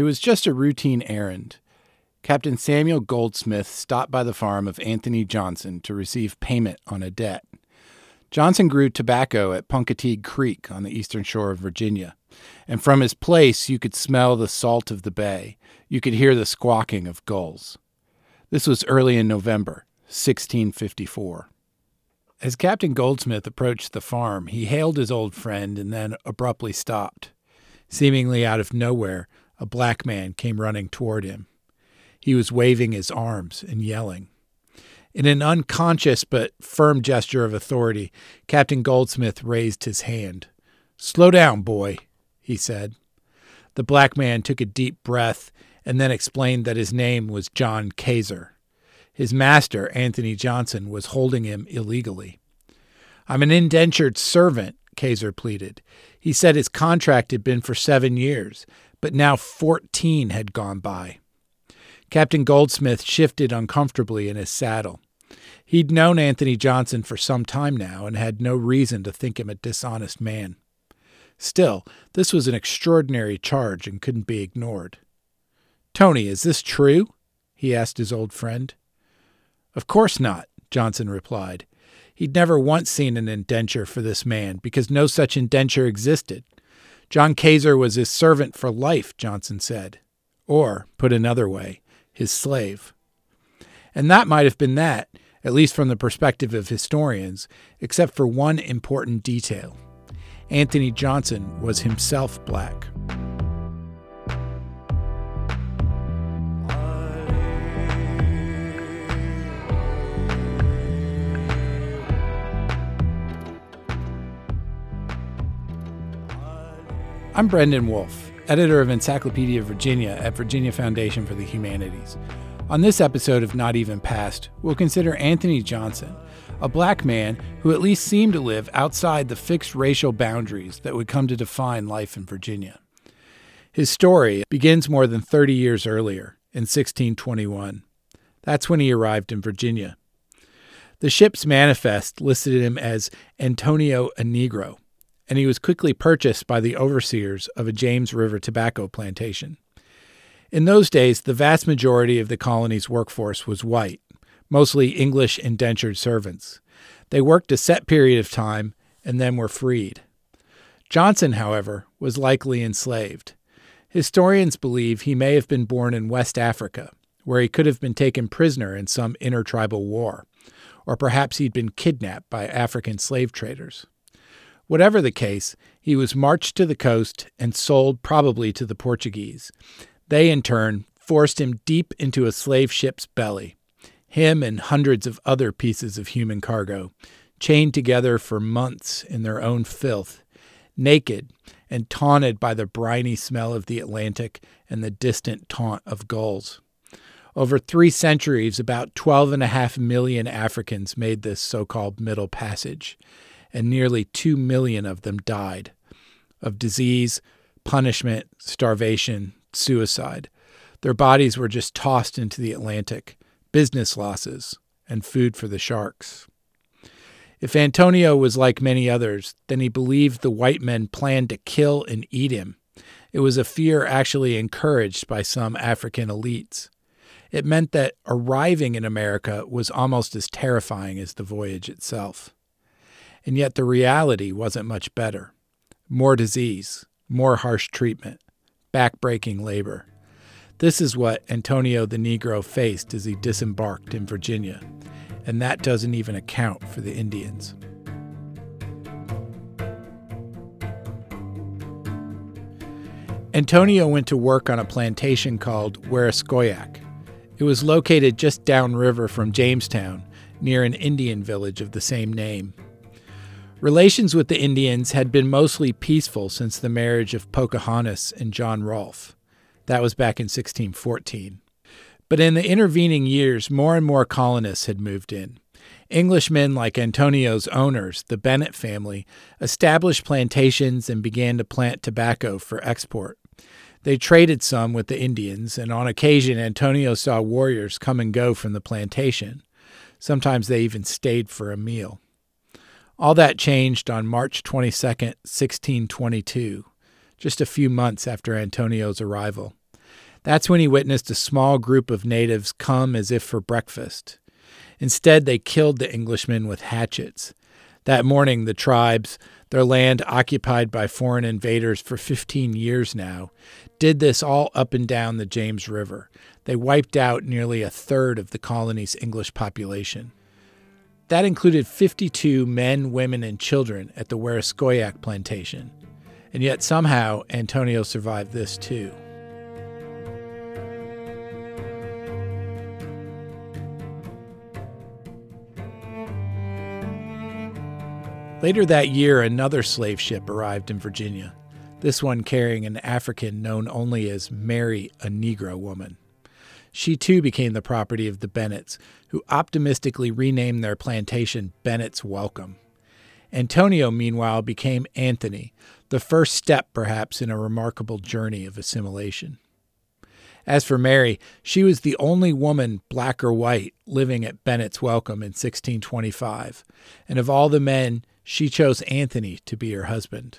It was just a routine errand. Captain Samuel Goldsmith stopped by the farm of Anthony Johnson to receive payment on a debt. Johnson grew tobacco at Pungoteague Creek on the eastern shore of Virginia, and from his place you could smell the salt of the bay. You could hear the squawking of gulls. This was early in November, 1654. As Captain Goldsmith approached the farm, he hailed his old friend and then abruptly stopped. Seemingly out of nowhere, a black man came running toward him. He was waving his arms and yelling. In an unconscious but firm gesture of authority, Captain Goldsmith raised his hand. Slow down, boy, he said. The black man took a deep breath and then explained that his name was John Casor. His master, Anthony Johnson, was holding him illegally. I'm an indentured servant, Casor pleaded. He said his contract had been for seven years, but now fourteen had gone by. Captain Goldsmith shifted uncomfortably in his saddle. He'd known Anthony Johnson for some time now and had no reason to think him a dishonest man. Still, this was an extraordinary charge and couldn't be ignored. Tony, is this true? he asked his old friend. Of course not, Johnson replied. He'd never once seen an indenture for this man because no such indenture existed. John Casor was his servant for life, Johnson said. Or, put another way, his slave. And that might have been that, at least from the perspective of historians, except for one important detail. Anthony Johnson was himself black. I'm Brendan Wolfe, editor of Encyclopedia Virginia at Virginia Foundation for the Humanities. On this episode of Not Even Past, we'll consider Anthony Johnson, a black man who at least seemed to live outside the fixed racial boundaries that would come to define life in Virginia. His story begins more than 30 years earlier, in 1621. That's when he arrived in Virginia. The ship's manifest listed him as Antonio a Negro, and he was quickly purchased by the overseers of a James River tobacco plantation. In those days, the vast majority of the colony's workforce was white, mostly English indentured servants. They worked a set period of time and then were freed. Johnson, however, was likely enslaved. Historians believe he may have been born in West Africa, where he could have been taken prisoner in some intertribal war, or perhaps he'd been kidnapped by African slave traders. Whatever the case, he was marched to the coast and sold probably to the Portuguese, they, in turn, forced him deep into a slave ship's belly, him and hundreds of other pieces of human cargo, chained together for months in their own filth, naked and taunted by the briny smell of the Atlantic and the distant taunt of gulls. Over three centuries, about 12.5 million Africans made this so called Middle Passage, and nearly 2 million of them died of disease, punishment, starvation, suicide. Their bodies were just tossed into the Atlantic, business losses, and food for the sharks. If Antonio was like many others, then he believed the white men planned to kill and eat him. It was a fear actually encouraged by some African elites. It meant that arriving in America was almost as terrifying as the voyage itself. And yet the reality wasn't much better more disease, more harsh treatment, backbreaking labor. This is what Antonio the Negro faced as he disembarked in Virginia, and that doesn't even account for the Indians. Antonio went to work on a plantation called Weriscoyac. It was located just downriver from Jamestown, near an Indian village of the same name. Relations with the Indians had been mostly peaceful since the marriage of Pocahontas and John Rolfe. That was back in 1614. But in the intervening years, more and more colonists had moved in. Englishmen like Antonio's owners, the Bennett family, established plantations and began to plant tobacco for export. They traded some with the Indians, and on occasion, Antonio saw warriors come and go from the plantation. Sometimes they even stayed for a meal. All that changed on March 22, 1622, just a few months after Antonio's arrival. That's when he witnessed a small group of natives come as if for breakfast. Instead, they killed the Englishmen with hatchets. That morning, the tribes, their land occupied by foreign invaders for 15 years now, did this all up and down the James River. They wiped out nearly a third of the colony's English population. That included 52 men, women, and children at the Weriscoyac plantation. And yet somehow Antonio survived this too. Later that year, another slave ship arrived in Virginia, this one carrying an African known only as Mary, a Negro woman. She too became the property of the Bennetts, who optimistically renamed their plantation Bennett's Welcome. Antonio, meanwhile, became Anthony, the first step, perhaps, in a remarkable journey of assimilation. As for Mary, she was the only woman, black or white, living at Bennett's Welcome in 1625, and of all the men, she chose Anthony to be her husband.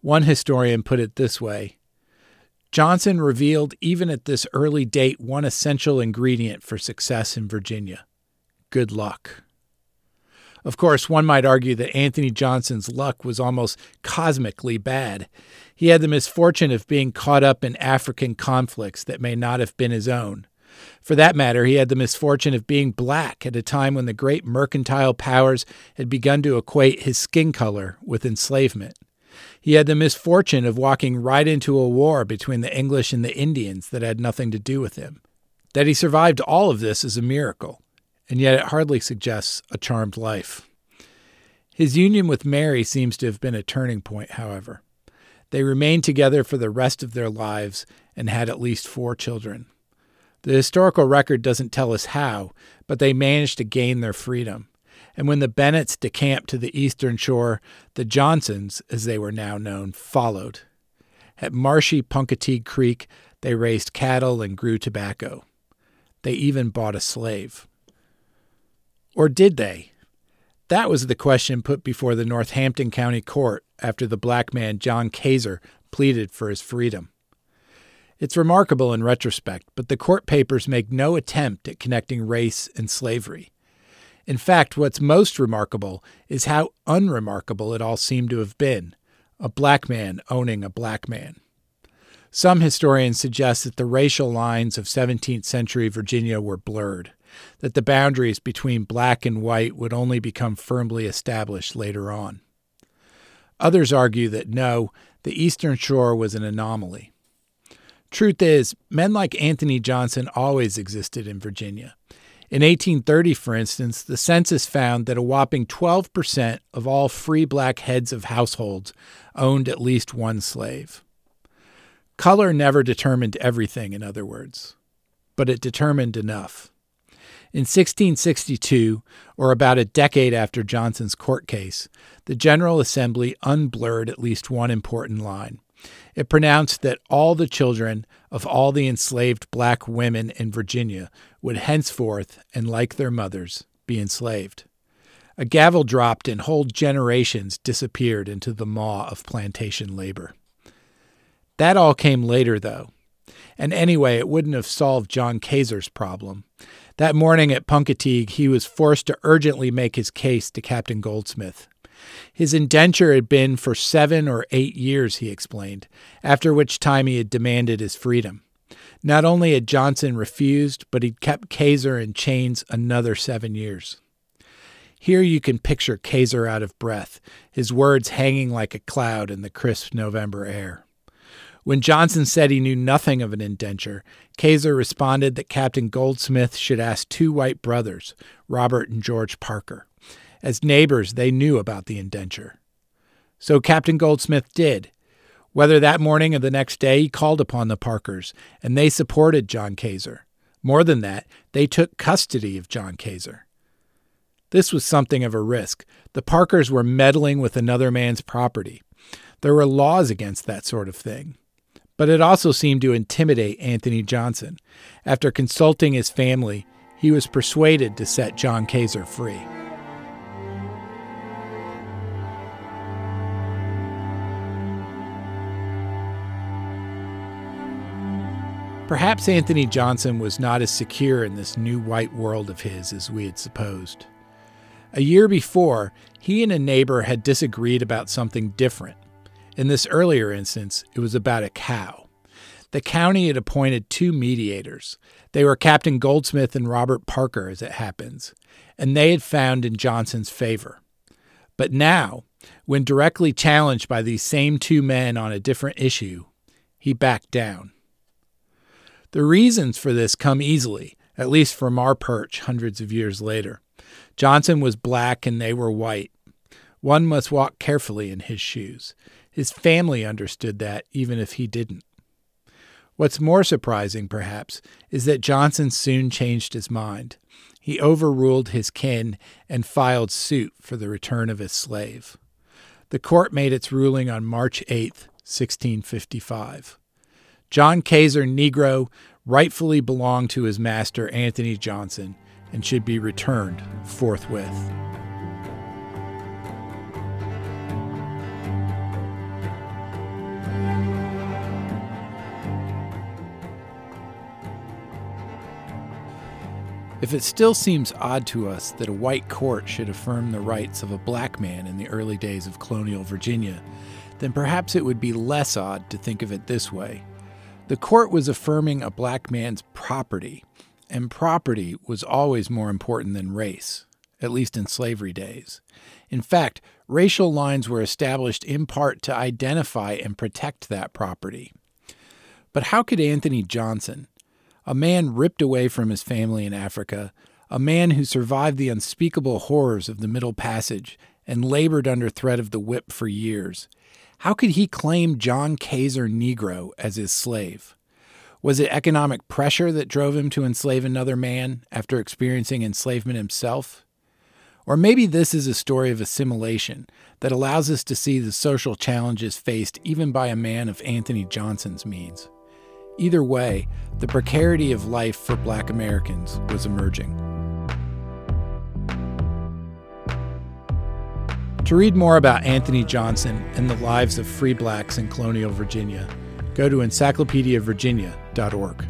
One historian put it this way Johnson revealed even at this early date one essential ingredient for success in Virginia good luck. Of course, one might argue that Anthony Johnson's luck was almost cosmically bad. He had the misfortune of being caught up in African conflicts that may not have been his own. For that matter, he had the misfortune of being black at a time when the great mercantile powers had begun to equate his skin color with enslavement. He had the misfortune of walking right into a war between the English and the Indians that had nothing to do with him. That he survived all of this is a miracle, and yet it hardly suggests a charmed life. His union with Mary seems to have been a turning point, however. They remained together for the rest of their lives and had at least four children. The historical record doesn't tell us how, but they managed to gain their freedom. And when the Bennetts decamped to the eastern shore, the Johnsons, as they were now known, followed. At marshy Pungoteague Creek, they raised cattle and grew tobacco. They even bought a slave. Or did they? That was the question put before the Northampton County Court after the black man John Casor pleaded for his freedom. It's remarkable in retrospect, but the court papers make no attempt at connecting race and slavery. In fact, what's most remarkable is how unremarkable it all seemed to have been a black man owning a black man. Some historians suggest that the racial lines of 17th century Virginia were blurred, that the boundaries between black and white would only become firmly established later on. Others argue that no, the Eastern Shore was an anomaly. Truth is, men like Anthony Johnson always existed in Virginia. In 1830, for instance, the census found that a whopping 12% of all free black heads of households owned at least one slave. Color never determined everything, in other words, but it determined enough. In 1662, or about a decade after Johnson's court case, the General Assembly unblurred at least one important line. It pronounced that all the children of all the enslaved black women in Virginia would henceforth, and like their mothers, be enslaved. A gavel dropped, and whole generations disappeared into the maw of plantation labor. That all came later, though. And anyway, it wouldn't have solved John Casor's problem. That morning at Pungoteague, he was forced to urgently make his case to Captain Goldsmith. His indenture had been for seven or eight years, he explained, after which time he had demanded his freedom. Not only had Johnson refused, but he'd kept Casor in chains another seven years. Here you can picture Casor out of breath, his words hanging like a cloud in the crisp November air. When Johnson said he knew nothing of an indenture, Casor responded that Captain Goldsmith should ask two white brothers, Robert and George Parker. As neighbors, they knew about the indenture. So Captain Goldsmith did. Whether that morning or the next day, he called upon the Parkers, and they supported John Casor. More than that, they took custody of John Casor. This was something of a risk. The Parkers were meddling with another man's property. There were laws against that sort of thing. But it also seemed to intimidate Anthony Johnson. After consulting his family, he was persuaded to set John Casor free. Perhaps Anthony Johnson was not as secure in this new white world of his as we had supposed. A year before, he and a neighbor had disagreed about something different. In this earlier instance, it was about a cow. The county had appointed two mediators. They were Captain Goldsmith and Robert Parker, as it happens, and they had found in Johnson's favor. But now, when directly challenged by these same two men on a different issue, he backed down. The reasons for this come easily, at least from our perch hundreds of years later. Johnson was black and they were white. One must walk carefully in his shoes. His family understood that, even if he didn't. What's more surprising, perhaps, is that Johnson soon changed his mind. He overruled his kin and filed suit for the return of his slave. The court made its ruling on March 8, 1655. John Casor Negro rightfully belonged to his master, Anthony Johnson, and should be returned forthwith. If it still seems odd to us that a white court should affirm the rights of a black man in the early days of colonial Virginia, then perhaps it would be less odd to think of it this way. The court was affirming a black man's property, and property was always more important than race, at least in slavery days. In fact, racial lines were established in part to identify and protect that property. But how could Anthony Johnson, a man ripped away from his family in Africa, a man who survived the unspeakable horrors of the Middle Passage and labored under threat of the whip for years, how could he claim John Casor Negro as his slave? Was it economic pressure that drove him to enslave another man after experiencing enslavement himself? Or maybe this is a story of assimilation that allows us to see the social challenges faced even by a man of Anthony Johnson's means. Either way, the precarity of life for black Americans was emerging. To read more about Anthony Johnson and the lives of free blacks in colonial Virginia, go to encyclopediavirginia.org.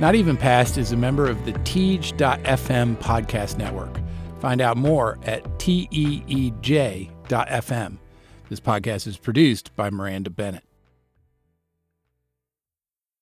Not Even Past is a member of the Teej.fm podcast network. Find out more at teej.fm. This podcast is produced by Miranda Bennett.